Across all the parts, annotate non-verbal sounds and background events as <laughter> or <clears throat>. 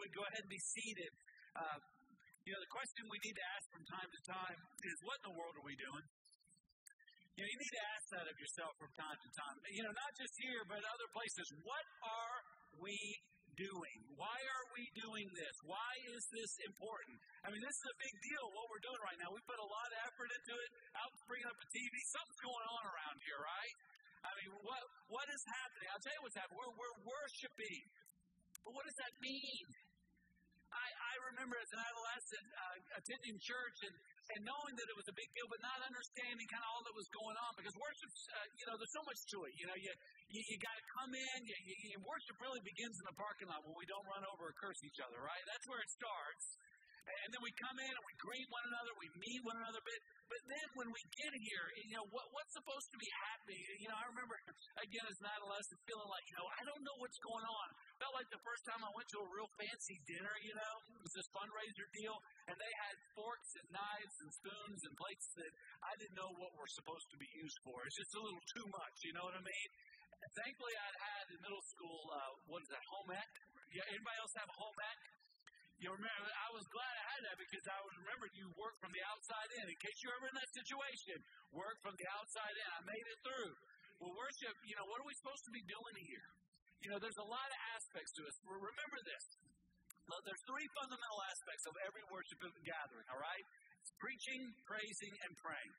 would go ahead and be seated. Uh, you know, the question we need to ask from time to time is, what in the world are we doing? You know, you need to ask that of yourself from time to time. You know, not just here, but other places. What are we doing? Why are we doing this? Why is this important? I mean, this is a big deal, what we're doing right now. We put a lot of effort into it, out bringing up a TV. Something's going on around here, right? I mean, what, what is happening? I'll tell you what's happening. We're, we're worshiping. But what does that mean? I, I remember as an adolescent uh, attending church and, and knowing that it was a big deal, but not understanding kind of all that was going on because worship, uh, you know, there's so much to it. You know, you you, you got to come in. You, you, worship really begins in the parking lot when we don't run over or curse each other, right? That's where it starts. And then we come in and we greet one another, we meet one another. But but then when we get here, you know what what's supposed to be happening? You know, I remember again as an adolescent feeling like, you know, I don't know what's going on. Felt like the first time I went to a real fancy dinner. You know, it was this fundraiser deal, and they had forks and knives and spoons and plates that I didn't know what were supposed to be used for. It's just a little too much. You know what I mean? Thankfully, I'd had in middle school, uh, what is that, home ec? Yeah, anybody else have a home ec? You remember, I was glad I had that because I was remember you work from the outside in. In case you're ever in that situation, work from the outside in. I made it through. Well, worship, you know, what are we supposed to be doing here? You know, there's a lot of aspects to it. Remember this. There's three fundamental aspects of every worship gathering, all right? It's preaching, praising, and praying.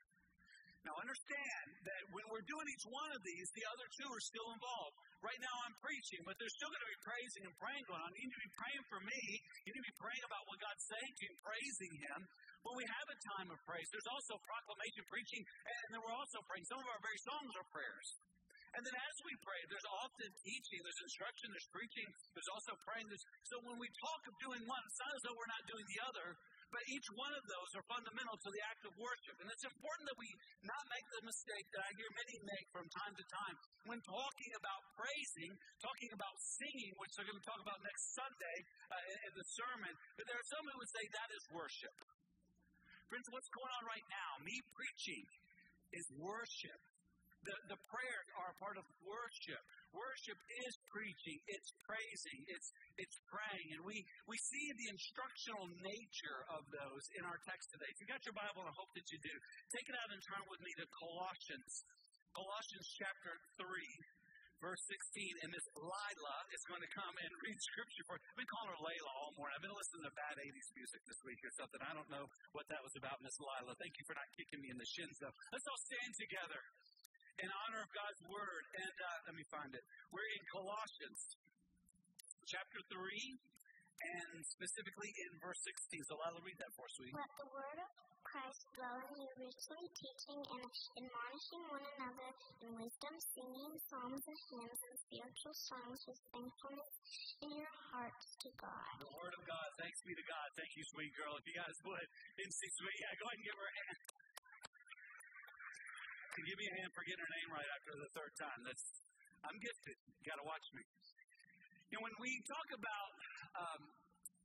Now understand that when we're doing each one of these, the other two are still involved. Right now I'm preaching, but there's still going to be praising and praying going on. You need to be praying for me. You need to be praying about what God's saying to you, praising Him. When we have a time of praise, there's also proclamation, preaching, and then we're also praying. Some of our very songs are prayers. And then as we pray, there's often teaching, there's instruction, there's preaching, there's also praying. There's, so when we talk of doing one, it's not as though we're not doing the other, but each one of those are fundamental to the act of worship. And it's important that we not make the mistake that I hear many make from time to time when talking about praising, talking about singing, which they're going to talk about next Sunday uh, in the sermon. But there are some who would say that is worship. Friends, what's going on right now? Me preaching is worship. The, the prayers are a part of worship. Worship is preaching, it's praising, it's, it's praying. And we, we see the instructional nature of those in our text today. If you got your Bible, I hope that you do, take it out and turn with me to Colossians. Colossians chapter 3 verse 16, and Miss Lila is going to come and read scripture for. I've been calling her Layla all morning. I've been listening to bad 80s music this week or something. I don't know what that was about, Miss Lila. Thank you for not kicking me in the shins, though. Let's all stand together in honor of God's word. And uh, let me find it. We're in Colossians chapter 3 and specifically in verse 16. So Lila, read that for us, sweetie. Let the word of Christ dwell in you, richly teaching and admonishing one another in wisdom, singing psalms and hymns and spiritual songs with thankfulness in your hearts to God. The word of God. Thanks be to God. Thank you, sweet girl. If you guys would, <laughs> in sweet, yeah, go ahead and give her a hand. Can give me a hand for getting her name right after the third time. That's I'm gifted. You got to watch me. You know, when we talk about um,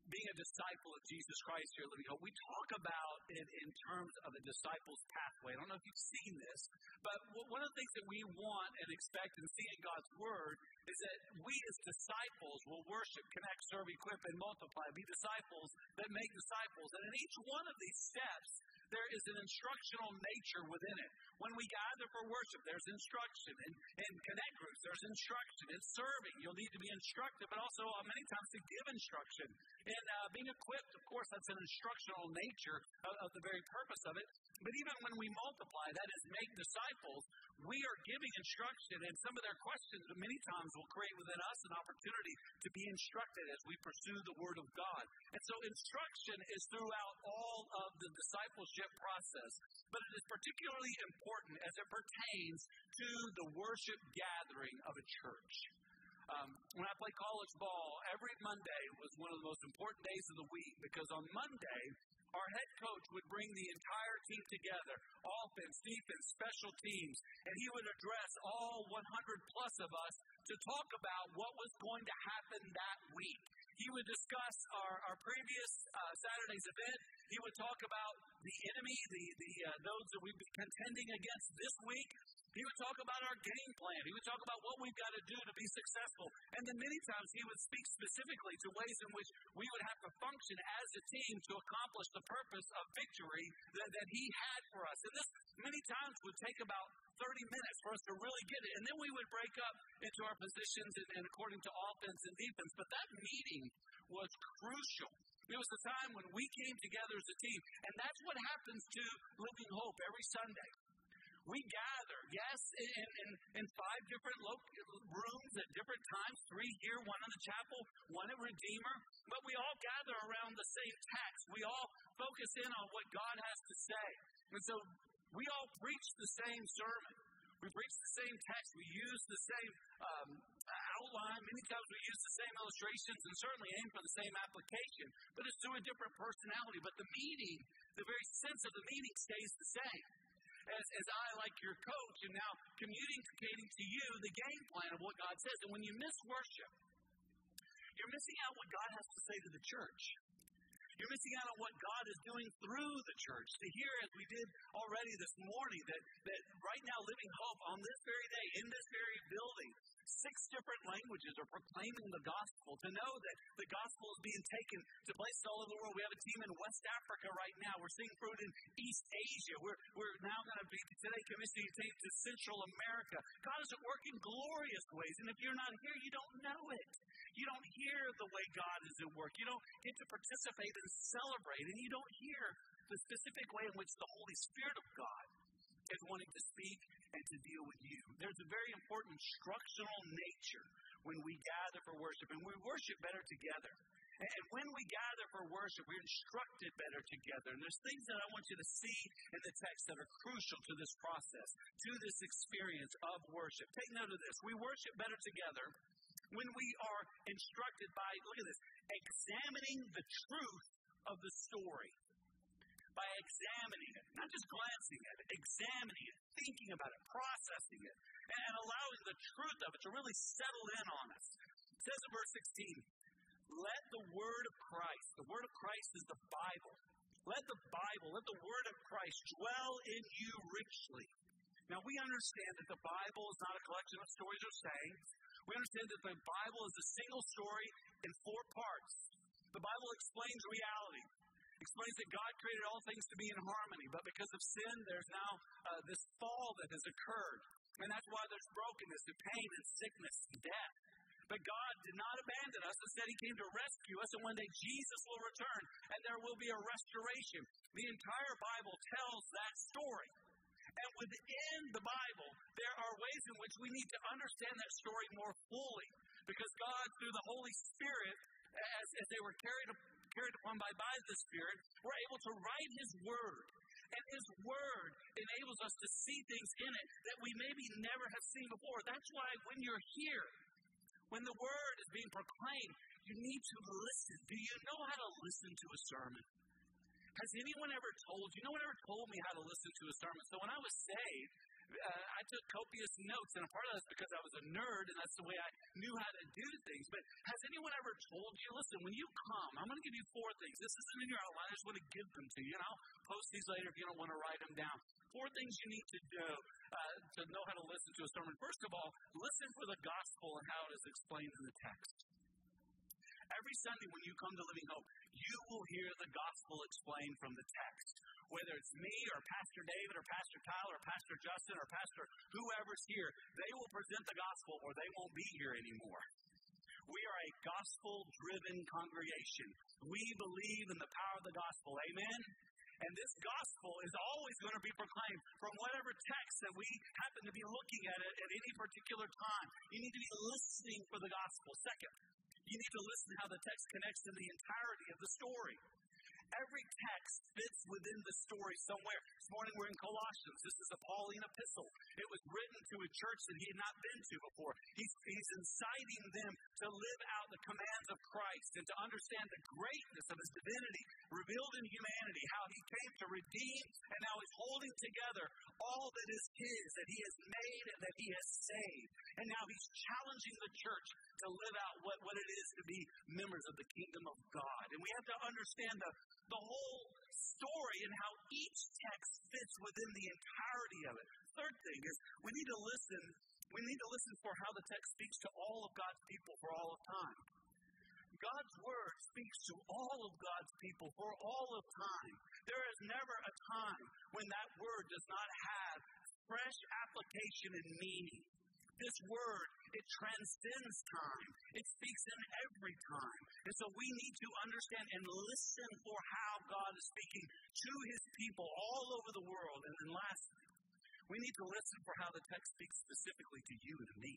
being a disciple of Jesus Christ here Living Hope, we talk about it in terms of a disciple's pathway. I don't know if you've seen this, but one of the things that we want and expect and see in God's Word is that we as disciples will worship, connect, serve, equip, and multiply, be disciples that make disciples. And in each one of these steps, there is an instructional nature within it. When we gather for worship, there's instruction. In, in connect groups, there's instruction. In serving, you'll need to be instructed, but also uh, many times to give instruction. In uh, being equipped, of course, that's an instructional nature of, of the very purpose of it. But even when we multiply, that is, make disciples, we are giving instruction, and some of their questions many times will create within us an opportunity to be instructed as we pursue the Word of God. And so instruction is throughout all of the discipleship process, but it is particularly important as it pertains to the worship gathering of a church. Um, when I played college ball, every Monday was one of the most important days of the week because on Monday, our head coach would bring the entire team together offense, defense, special teams and he would address all 100 plus of us to talk about what was going to happen that week. He would discuss our, our previous uh, Saturday's event. He would talk about the enemy, the, the uh, those that we've been contending against this week. He would talk about our game plan. He would talk about what we've got to do to be successful. And then many times he would speak specifically to ways in which we would have to function as a team to accomplish the purpose of victory that, that he had for us. And this many times would take about 30 minutes for us to really get it. And then we would break up into our positions and, and according to offense and defense. But that meeting was crucial. It was the time when we came together as a team. And that's what happens to Living Hope every Sunday. We gather, yes, in, in, in five different lo- rooms at different times three here, one in the chapel, one at Redeemer. But we all gather around the same text. We all focus in on what God has to say. And so we all preach the same sermon. We preach the same text. We use the same um, outline. Many times we use the same illustrations and certainly aim for the same application, but it's through a different personality. But the meaning, the very sense of the meaning stays the same. As, as I, like your coach, am now communicating to you the game plan of what God says. And when you miss worship, you're missing out what God has to say to the church. You're missing out on what God is doing through the church. To hear, as we did already this morning, that, that right now, Living Hope on this very day, in this very building, six different languages are proclaiming the gospel. To know that the gospel is being taken to places all over the world. We have a team in West Africa right now. We're seeing fruit in East Asia. We're, we're now going to be today commissioning to to Central America. God is at work in glorious ways. And if you're not here, you don't know it. You don't hear the way God is at work. You don't get to participate and celebrate. And you don't hear the specific way in which the Holy Spirit of God is wanting to speak and to deal with you. There's a very important instructional nature when we gather for worship, and we worship better together. And when we gather for worship, we're instructed better together. And there's things that I want you to see in the text that are crucial to this process, to this experience of worship. Take note of this. We worship better together when we are instructed by, look at this, examining the truth of the story by examining not just glancing at it, examining it, thinking about it, processing it, and allowing the truth of it to really settle in on us. It says in verse 16, let the word of Christ, the word of Christ is the Bible. Let the Bible, let the word of Christ dwell in you richly. Now we understand that the Bible is not a collection of stories or sayings. We understand that the Bible is a single story in four parts. The Bible explains reality explains that God created all things to be in harmony, but because of sin, there's now uh, this fall that has occurred. And that's why there's brokenness and pain and sickness and death. But God did not abandon us. Instead, He came to rescue us, and one day Jesus will return, and there will be a restoration. The entire Bible tells that story. And within the Bible, there are ways in which we need to understand that story more fully. Because God, through the Holy Spirit, as, as they were carried carried upon by, by the Spirit, we're able to write His Word. And His Word enables us to see things in it that we maybe never have seen before. That's why when you're here, when the Word is being proclaimed, you need to listen. Do you know how to listen to a sermon? Has anyone ever told you? No one ever told me how to listen to a sermon. So when I was saved, uh, I took copious notes, and a part of that's because I was a nerd, and that's the way I knew how to do things. But has anyone ever told you, listen, when you come, I'm going to give you four things. This isn't in your outline. I just want to give them to you, and I'll post these later if you don't want to write them down. Four things you need to do uh, to know how to listen to a sermon. First of all, listen for the gospel and how it is explained in the text. Every Sunday when you come to Living Hope, you will hear the gospel explained from the text whether it's me or Pastor David or Pastor Tyler or Pastor Justin or Pastor whoever's here, they will present the gospel or they won't be here anymore. We are a gospel driven congregation. We believe in the power of the gospel. Amen? And this gospel is always going to be proclaimed from whatever text that we happen to be looking at at any particular time. You need to be listening for the gospel. Second, you need to listen to how the text connects to the entirety of the story. Every text fits within the story somewhere. This morning we're in Colossians. This is a Pauline epistle. It was written to a church that he had not been to before. He's, he's inciting them to live out the commands of Christ and to understand the greatness of his divinity revealed in humanity, how he came to redeem and now he's holding together all that is His, that He has made, and that He has saved. And now He's challenging the church to live out what, what it is to be members of the kingdom of God. And we have to understand the, the whole story and how each text fits within the entirety of it. Third thing is we need to listen. We need to listen for how the text speaks to all of God's people for all of time. God's word speaks to all of God's people for all of time. There is never a time when that word does not have fresh application and meaning. This word, it transcends time. It speaks in every time. And so we need to understand and listen for how God is speaking to his people all over the world. And then lastly, we need to listen for how the text speaks specifically to you and me.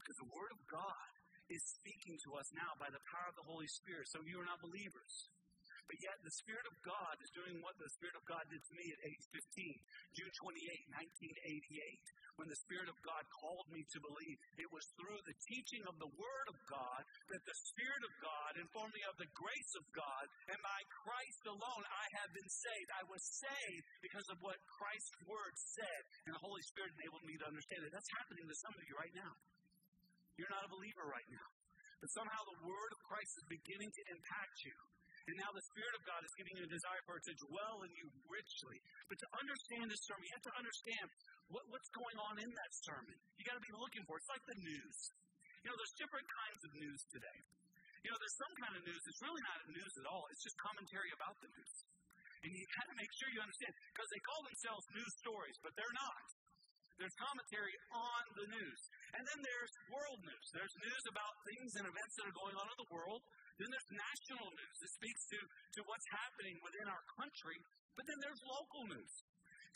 Because the Word of God is speaking to us now by the power of the Holy Spirit. Some of you are not believers. But yet the Spirit of God is doing what the Spirit of God did to me at age 15, June 28, 1988. When the Spirit of God called me to believe, it was through the teaching of the Word of God that the Spirit of God informed me of the grace of God, and by Christ alone I have been saved. I was saved because of what Christ's Word said, and the Holy Spirit enabled me to understand it. That's happening to some of you right now. You're not a believer right now. But somehow the word of Christ is beginning to impact you. And now the Spirit of God is giving you a desire for it to dwell in you richly. But to understand this sermon, you have to understand what, what's going on in that sermon. You got to be looking for it. It's like the news. You know, there's different kinds of news today. You know, there's some kind of news that's really not news at all. It's just commentary about the news. And you got to make sure you understand because they call themselves news stories, but they're not. There's commentary on the news. And then there's world news. There's news about things and events that are going on in the world. Then there's national news that speaks to, to what's happening within our country. But then there's local news.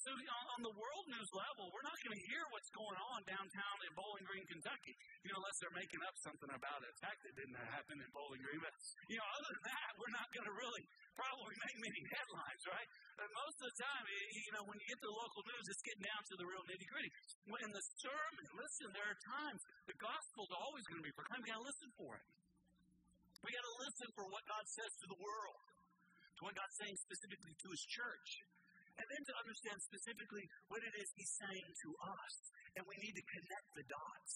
So on the world news level, we're not going to hear what's going on downtown in Bowling Green, Kentucky, you know, unless they're making up something about. In fact, it didn't happen in Bowling Green. But, you know, other than that, we're not going to really probably make many headlines, right? But most of the time, you know, when you get to local news, it's getting down to the real nitty gritty. When the sermon, listen, there are times the gospel's always going to be proclaimed. We got to listen for it. We got to listen for what God says to the world, to what God's saying specifically to His church and then to understand specifically what it is He's saying to us. And we need to connect the dots.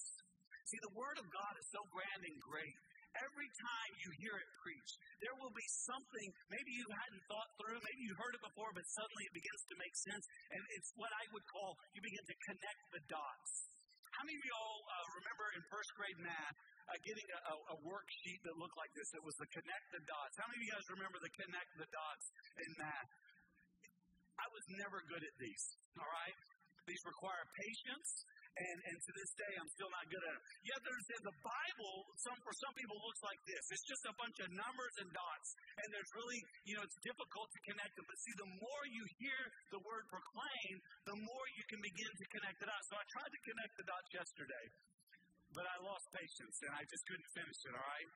See, the Word of God is so grand and great. Every time you hear it preached, there will be something maybe you hadn't thought through, maybe you heard it before, but suddenly it begins to make sense. And it's what I would call you begin to connect the dots. How many of y'all uh, remember in first grade math uh, getting a, a, a, worksheet that looked like this? It was the connect the dots. How many of you guys remember the connect the dots in math? I was never good at these, all right? These require patience, and, and to this day, I'm still not good at them. You have to understand the Bible, some, for some people, looks like this. It's just a bunch of numbers and dots, and there's really, you know, it's difficult to connect them. But see, the more you hear the word proclaimed, the more you can begin to connect the dots. So I tried to connect the dots yesterday, but I lost patience, and I just couldn't finish it, all right?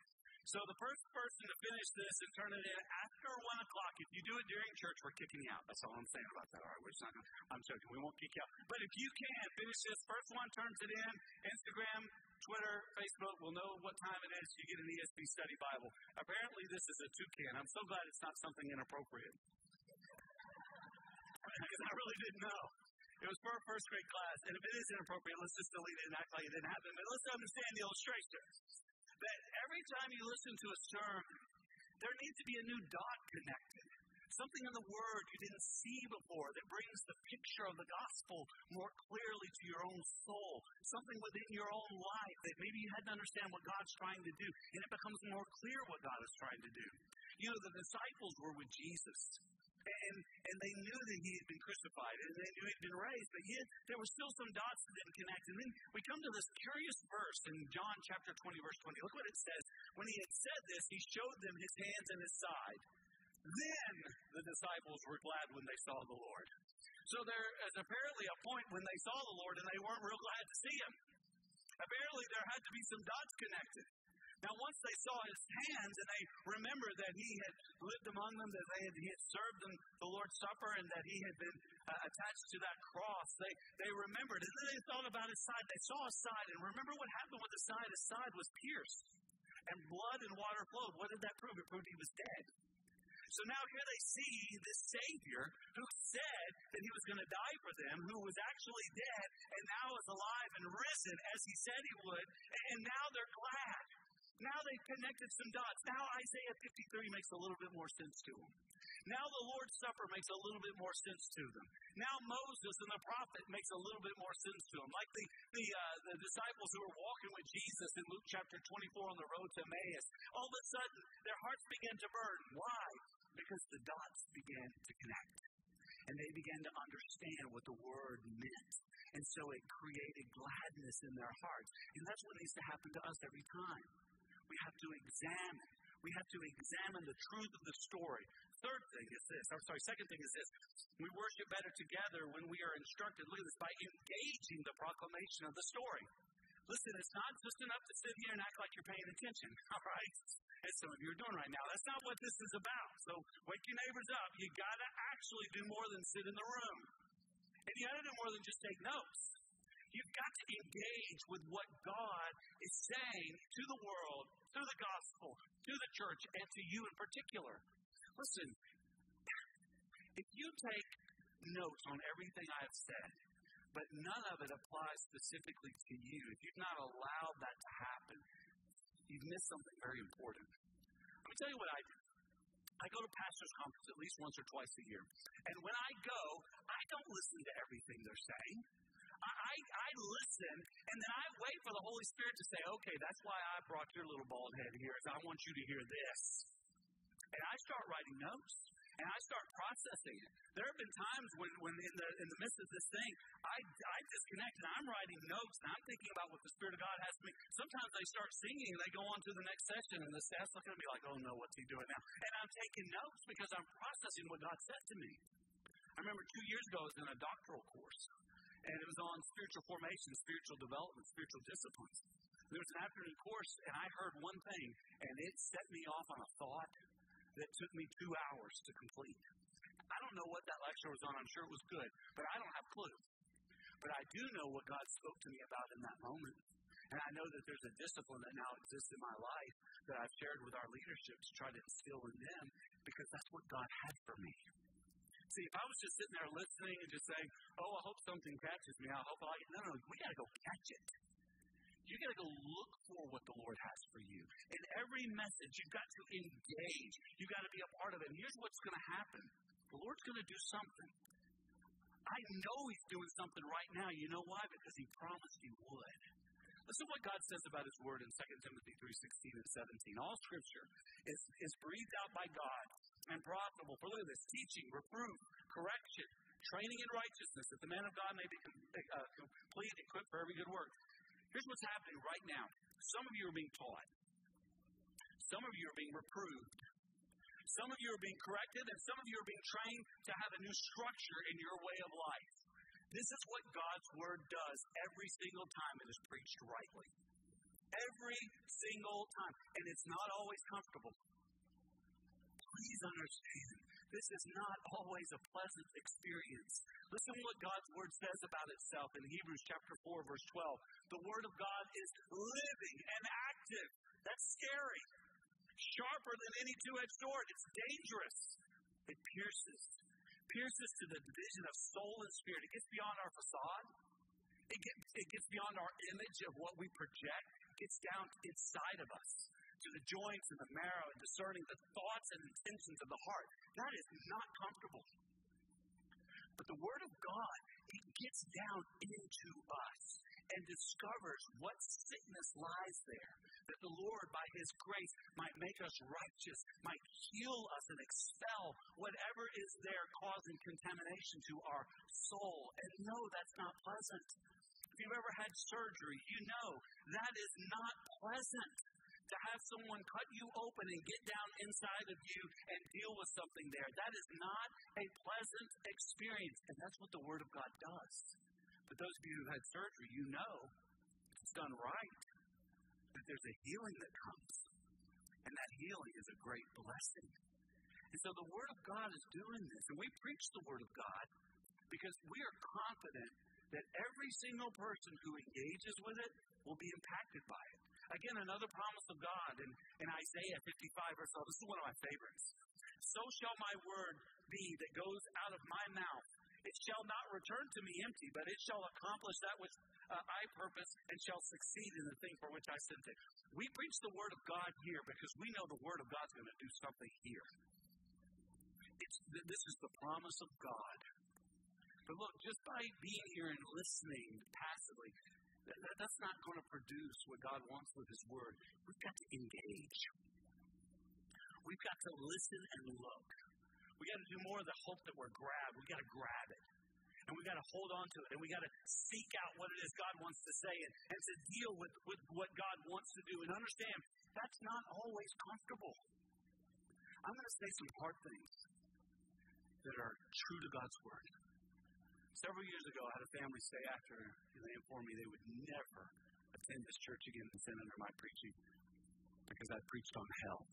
So the first person to finish this and turn it in after one o'clock. If you do it during church, we're kicking you out. That's all I'm saying about that. All right, we're just not gonna, I'm joking. We won't kick you out. But if you can finish this, first one turns it in. Instagram, Twitter, Facebook will know what time it is. You get an ESV study Bible. Apparently, this is a toucan. I'm so glad it's not something inappropriate. <laughs> Because I really didn't know. It was for a first grade class, and if it is inappropriate, let's just delete it and act like it didn't happen. But let's understand the illustration that every time you listen to a sermon, there needs to be a new dot connected. Something in the Word you didn't see before that brings the picture of the gospel more clearly to your own soul. Something within your own life that maybe you had to understand what God's trying to do, and it becomes more clear what God is trying to do. You know, the disciples were with Jesus. And, and they knew that he had been crucified and they knew he'd been raised, but yet there were still some dots that didn't connect. And then we come to this curious verse in John chapter 20, verse 20. Look what it says. When he had said this, he showed them his hands and his side. Then the disciples were glad when they saw the Lord. So there is apparently a point when they saw the Lord and they weren't real glad to see him. Apparently there had to be some dots connected. Now, once they saw his hands and they remembered that he had lived among them, that they had, he had served them the Lord's Supper, and that he had been uh, attached to that cross, they, they remembered. And then they thought about his side. They saw his side. And remember what happened with his side? His side was pierced, and blood and water flowed. What did that prove? It proved he was dead. So now here they see this Savior who said that he was going to die for them, who was actually dead and now is alive and risen as he said he would, and now they're glad. Now they've connected some dots. Now Isaiah 53 makes a little bit more sense to them. Now the Lord's Supper makes a little bit more sense to them. Now Moses and the prophet makes a little bit more sense to them. Like the, the, uh, the disciples who were walking with Jesus in Luke chapter 24 on the road to Emmaus, all of a sudden their hearts began to burn. Why? Because the dots began to connect. And they began to understand what the word meant. And so it created gladness in their hearts. And that's what needs to happen to us every time. We have to examine. We have to examine the truth of the story. Third thing is this, I'm sorry, second thing is this. We worship better together when we are instructed, look at this, by engaging the proclamation of the story. Listen, it's not just enough to sit here and act like you're paying attention, <laughs> all right? As some of you are doing right now. That's not what this is about. So wake your neighbors up. You gotta actually do more than sit in the room. And you gotta do more than just take notes. You've got to engage with what God is saying to the world, through the gospel, to the church, and to you in particular. Listen, if you take notes on everything I've said, but none of it applies specifically to you, if you've not allowed that to happen, you've missed something very important. Let me tell you what I do. I go to pastors' conference at least once or twice a year. And when I go, I don't listen to everything they're saying. I, I listen, and then I wait for the Holy Spirit to say, okay, that's why I brought your little bald head here, is I want you to hear this. And I start writing notes and I start processing it. There have been times when, when in the in the midst of this thing, I I disconnect and I'm writing notes and I'm thinking about what the Spirit of God has for me. Sometimes they start singing and they go on to the next session and the staff's looking at me like, oh no, what's he doing now? And I'm taking notes because I'm processing what God said to me. I remember two years ago I was in a doctoral course and it was on spiritual formation, spiritual development, spiritual disciplines. There was an afternoon course, and I heard one thing, and it set me off on a thought that took me two hours to complete. I don't know what that lecture was on. I'm sure it was good, but I don't have a clue. But I do know what God spoke to me about in that moment. And I know that there's a discipline that now exists in my life that I've shared with our leadership to try to instill in them because that's what God had for me. See, if I was just sitting there listening and just saying, oh, I hope something catches me, I hope I, like it. no, no, we got to go catch it. You got to go look for what the Lord has for you. In every message, you've got to engage. You've got to be a part of it. And here's what's going to happen the Lord's going to do something. I know He's doing something right now. You know why? Because He promised He would. Listen to what God says about His Word in 2 Timothy 3 16 and 17. All Scripture is, is breathed out by God and profitable for, look at this, teaching, reproof, correction, training in righteousness, that the man of God may be uh, complete, equipped for every good work. Here's what's happening right now. Some of you are being taught. Some of you are being reproved. Some of you are being corrected, and some of you are being trained to have a new structure in your way of life. This is what God's Word does every single time it is preached rightly. Every single time. And it's not always comfortable. Please understand this is not always a pleasant experience. Listen to what God's Word says about itself in Hebrews chapter 4, verse 12. The Word of God is living and active. That's scary. Sharper than any two edged sword. It's dangerous. It pierces. Pierces to the division of soul and spirit. It gets beyond our facade. It gets, it gets beyond our image of what we project. It gets down inside of us to the joints and the marrow and discerning the thoughts and intentions of the heart. That is not comfortable. But the Word of God, it gets down into us and discovers what sickness lies there. That the Lord, by His grace, might make us righteous, might heal us and expel whatever is there causing contamination to our soul. And no, that's not pleasant. If you've ever had surgery, you know that is not pleasant to have someone cut you open and get down inside of you and deal with something there. That is not a pleasant experience. And that's what the Word of God does. But those of you who had surgery, you know it's done right. That there's a healing that comes. And that healing is a great blessing. And so the Word of God is doing this. And we preach the Word of God because we are confident that every single person who engages with it will be impacted by it. Again, another promise of God in, in Isaiah 55, verse 12. This is one of my favorites. so shall my word be that goes out of my mouth. It shall not return to me empty, but it shall accomplish that which uh, I purpose and shall succeed in the thing for which I sent it. We preach the word of God here because we know the word of God's going to do something here. It's, this is the promise of God. But look, just by being here and listening passively, that, that's not going to produce what God wants with His Word. We've got to engage. We've got to listen and look. We've got to do more of the hope that we're grabbed. We've got to grab it. And we've got to hold on to it. And we've got to seek out what it is God wants to say and, and to deal with, with what God wants to do. And understand that's not always comfortable. I'm going to say some hard things that are true to God's Word. Several years ago, I had a family say after and they informed me they would never attend this church again and sit under my preaching because I preached on hell.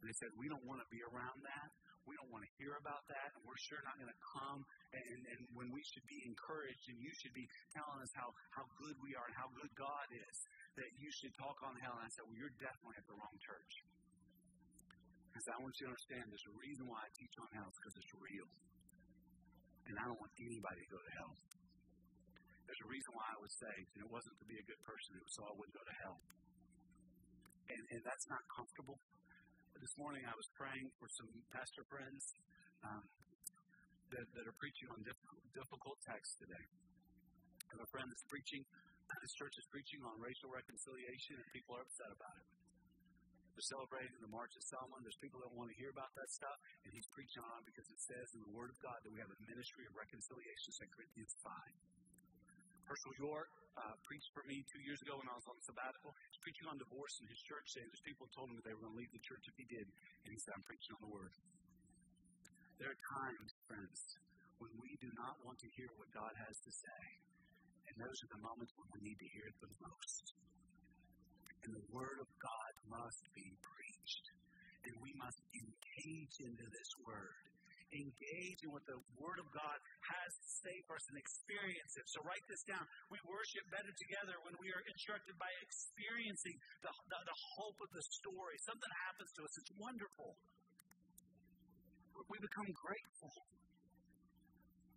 And they said, We don't want to be around that. We don't want to hear about that, and we're sure not going to come. And, and when we should be encouraged, and you should be telling us how, how good we are and how good God is, that you should talk on hell. And I said, Well, you're definitely at the wrong church. Because I want you to understand there's a reason why I teach on hell, because it's real. And I don't want anybody to go to hell. There's a reason why I was saved, and it wasn't to be a good person, it was so I wouldn't go to hell. And, and that's not comfortable. This morning I was praying for some pastor friends um, that, that are preaching on difficult, difficult texts today. I have a friend that's preaching, <clears throat> this church is preaching on racial reconciliation, and people are upset about it. They're celebrating the March of Selma. There's people that want to hear about that stuff, and he's preaching on because it says in the Word of God that we have a ministry of reconciliation, 2 Corinthians 5. Hershael York uh, preached for me two years ago when I was on sabbatical. He's preaching on divorce in his church, saying there's people told him that they were going to leave the church if he did, and he said, I'm preaching on the Word. There are times, friends, when we do not want to hear what God has to say, and those are the moments when we need to hear it the most. And the Word of God must be preached. And we must engage into this Word. Engage in what the Word of God has to say for us and experience it. So write this down. We worship better together when we are instructed by experiencing the, the, the hope of the story. Something happens to us. It's wonderful. We become grateful.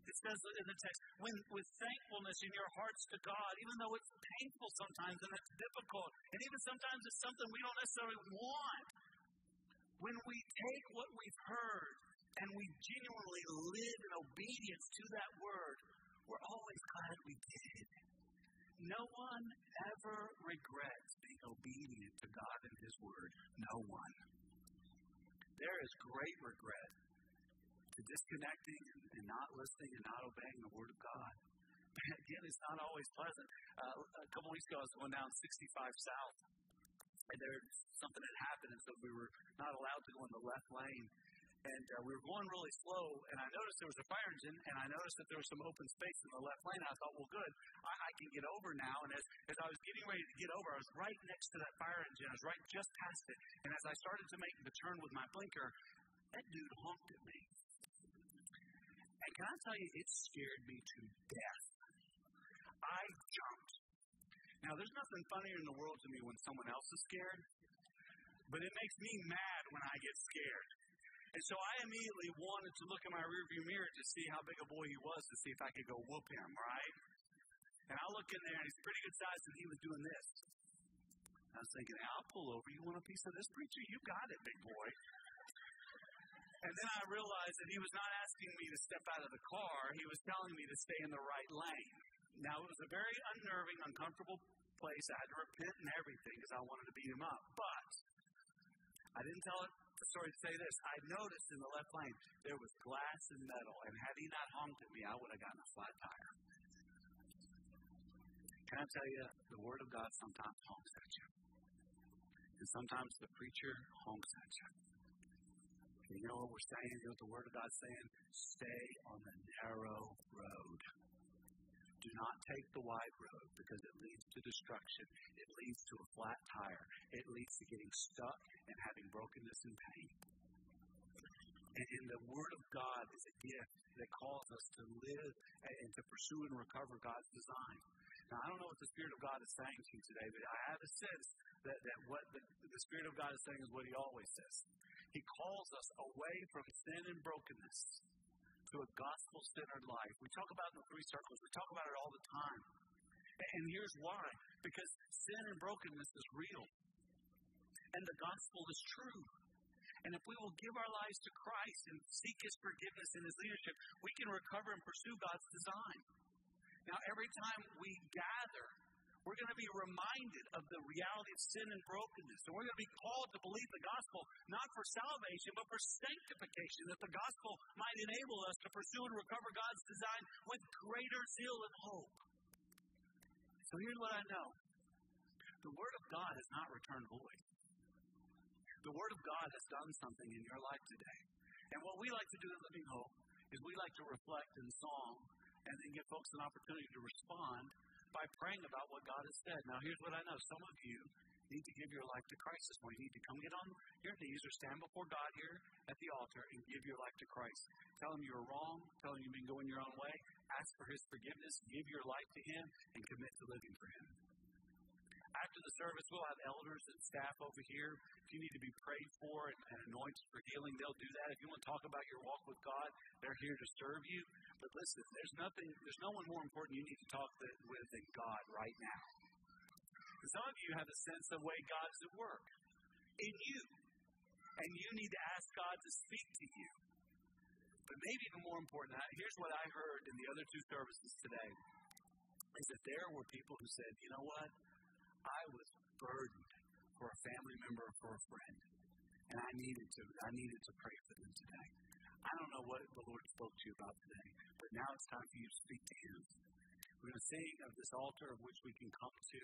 It says in the text, when with thankfulness in your hearts to God, even though it's painful sometimes and it's difficult, and even sometimes it's something we don't necessarily want. When we take what we've heard and we genuinely live in obedience to that word, we're always glad we did. No one ever regrets being obedient to God and His Word. No one. There is great regret to disconnecting and not listening and not obeying the Word of God. <laughs> Again, it's not always pleasant. Uh, a couple weeks ago, I was going down 65 South, and there something had happened, and so we were not allowed to go in the left lane. And uh, we were going really slow, and I noticed there was a fire engine, and I noticed that there was some open space in the left lane. I thought, well, good, I, I can get over now. And as, as I was getting ready to get over, I was right next to that fire engine. I was right just past it. And as I started to make the turn with my blinker, that dude honked at me. And can I tell you, it scared me to death. I jumped. Now, there's nothing funnier in the world to me when someone else is scared, but it makes me mad when I get scared. And so I immediately wanted to look in my rearview mirror to see how big a boy he was to see if I could go whoop him, right? And I look in there and he's pretty good size and he was doing this. I was thinking, I'll pull over. You want a piece of this preacher? You got it, big boy. And then I realized that he was not asking me to step out of the car, he was telling me to stay in the right lane. Now, it was a very unnerving, uncomfortable place. I had to repent and everything because I wanted to beat him up. But I didn't tell it the story to say this. I noticed in the left lane there was glass and metal, and had he not honked at me, I would have gotten a flat tire. Can I tell you, the Word of God sometimes honks at you. And sometimes the preacher honks at you. You know what we're saying? You know what the Word of God's saying? Stay on the narrow road. Do not take the wide road because it leads to destruction. It leads to a flat tire. It leads to getting stuck and having brokenness and pain. And, and the Word of God is a gift that calls us to live and to pursue and recover God's design. Now, I don't know what the Spirit of God is saying to you today, but I have a sense that, that what the, the Spirit of God is saying is what He always says. He calls us away from sin and brokenness to a gospel centered life. We talk about the three circles, we talk about it all the time. And here's why because sin and brokenness is real, and the gospel is true. And if we will give our lives to Christ and seek His forgiveness and His leadership, we can recover and pursue God's design. Now, every time we gather, we're going to be reminded of the reality of sin and brokenness. And we're going to be called to believe the gospel, not for salvation, but for sanctification, that the gospel might enable us to pursue and recover God's design with greater zeal and hope. So here's what I know the Word of God has not returned void. The Word of God has done something in your life today. And what we like to do at Living Hope is we like to reflect in song and then give folks an opportunity to respond by praying about what God has said. Now, here's what I know some of you need to give your life to Christ this morning. You need to come get on your knees or stand before God here at the altar and give your life to Christ. Tell Him you're wrong. Tell Him you've been going your own way. Ask for His forgiveness. Give your life to Him and commit to living for Him. After the service, we'll have elders and staff over here. If you need to be prayed for and, and anointed for healing, they'll do that. If you want to talk about your walk with God, they're here to serve you. But listen, there's nothing, there's no one more important you need to talk with than God right now. Some of you have a sense of the way God is at work in you, and you need to ask God to speak to you. But maybe even more important, here's what I heard in the other two services today: is that there were people who said, "You know what? I was burdened for a family member or for a friend, and I needed to. I needed to pray for them today. I don't know what the Lord spoke to you about today, but now it's time for you to speak to Him. We're going to sing of this altar of which we can come to,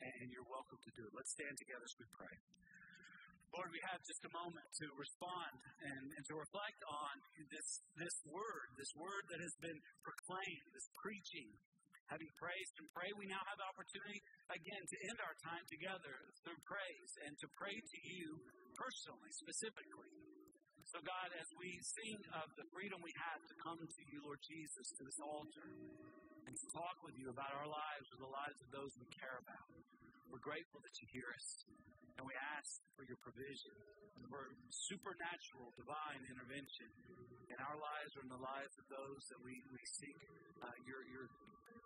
and you're welcome to do it. Let's stand together as we pray. Lord, we have just a moment to respond and, and to reflect on this, this word, this word that has been proclaimed, this preaching having praised and pray, we now have the opportunity again to end our time together through praise and to pray to you personally, specifically. So, God, as we sing of the freedom we have to come to you, Lord Jesus, to this altar and to talk with you about our lives or the lives of those we care about, we're grateful that you hear us. And we ask for your provision, for supernatural, divine intervention in our lives or in the lives of those that we, we seek uh, your, your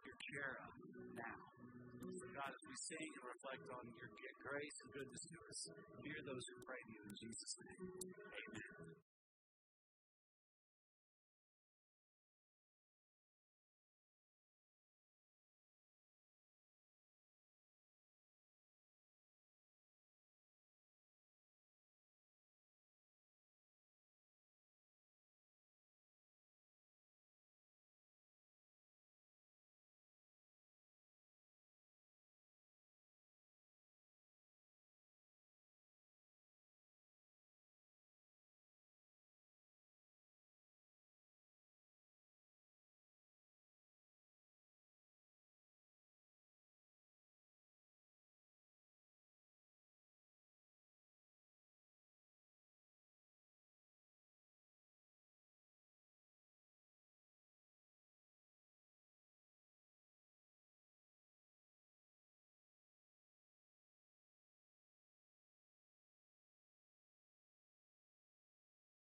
your care of now. So God, as we sing and reflect on your grace and goodness to us, hear those who pray to you in Jesus' name. Amen.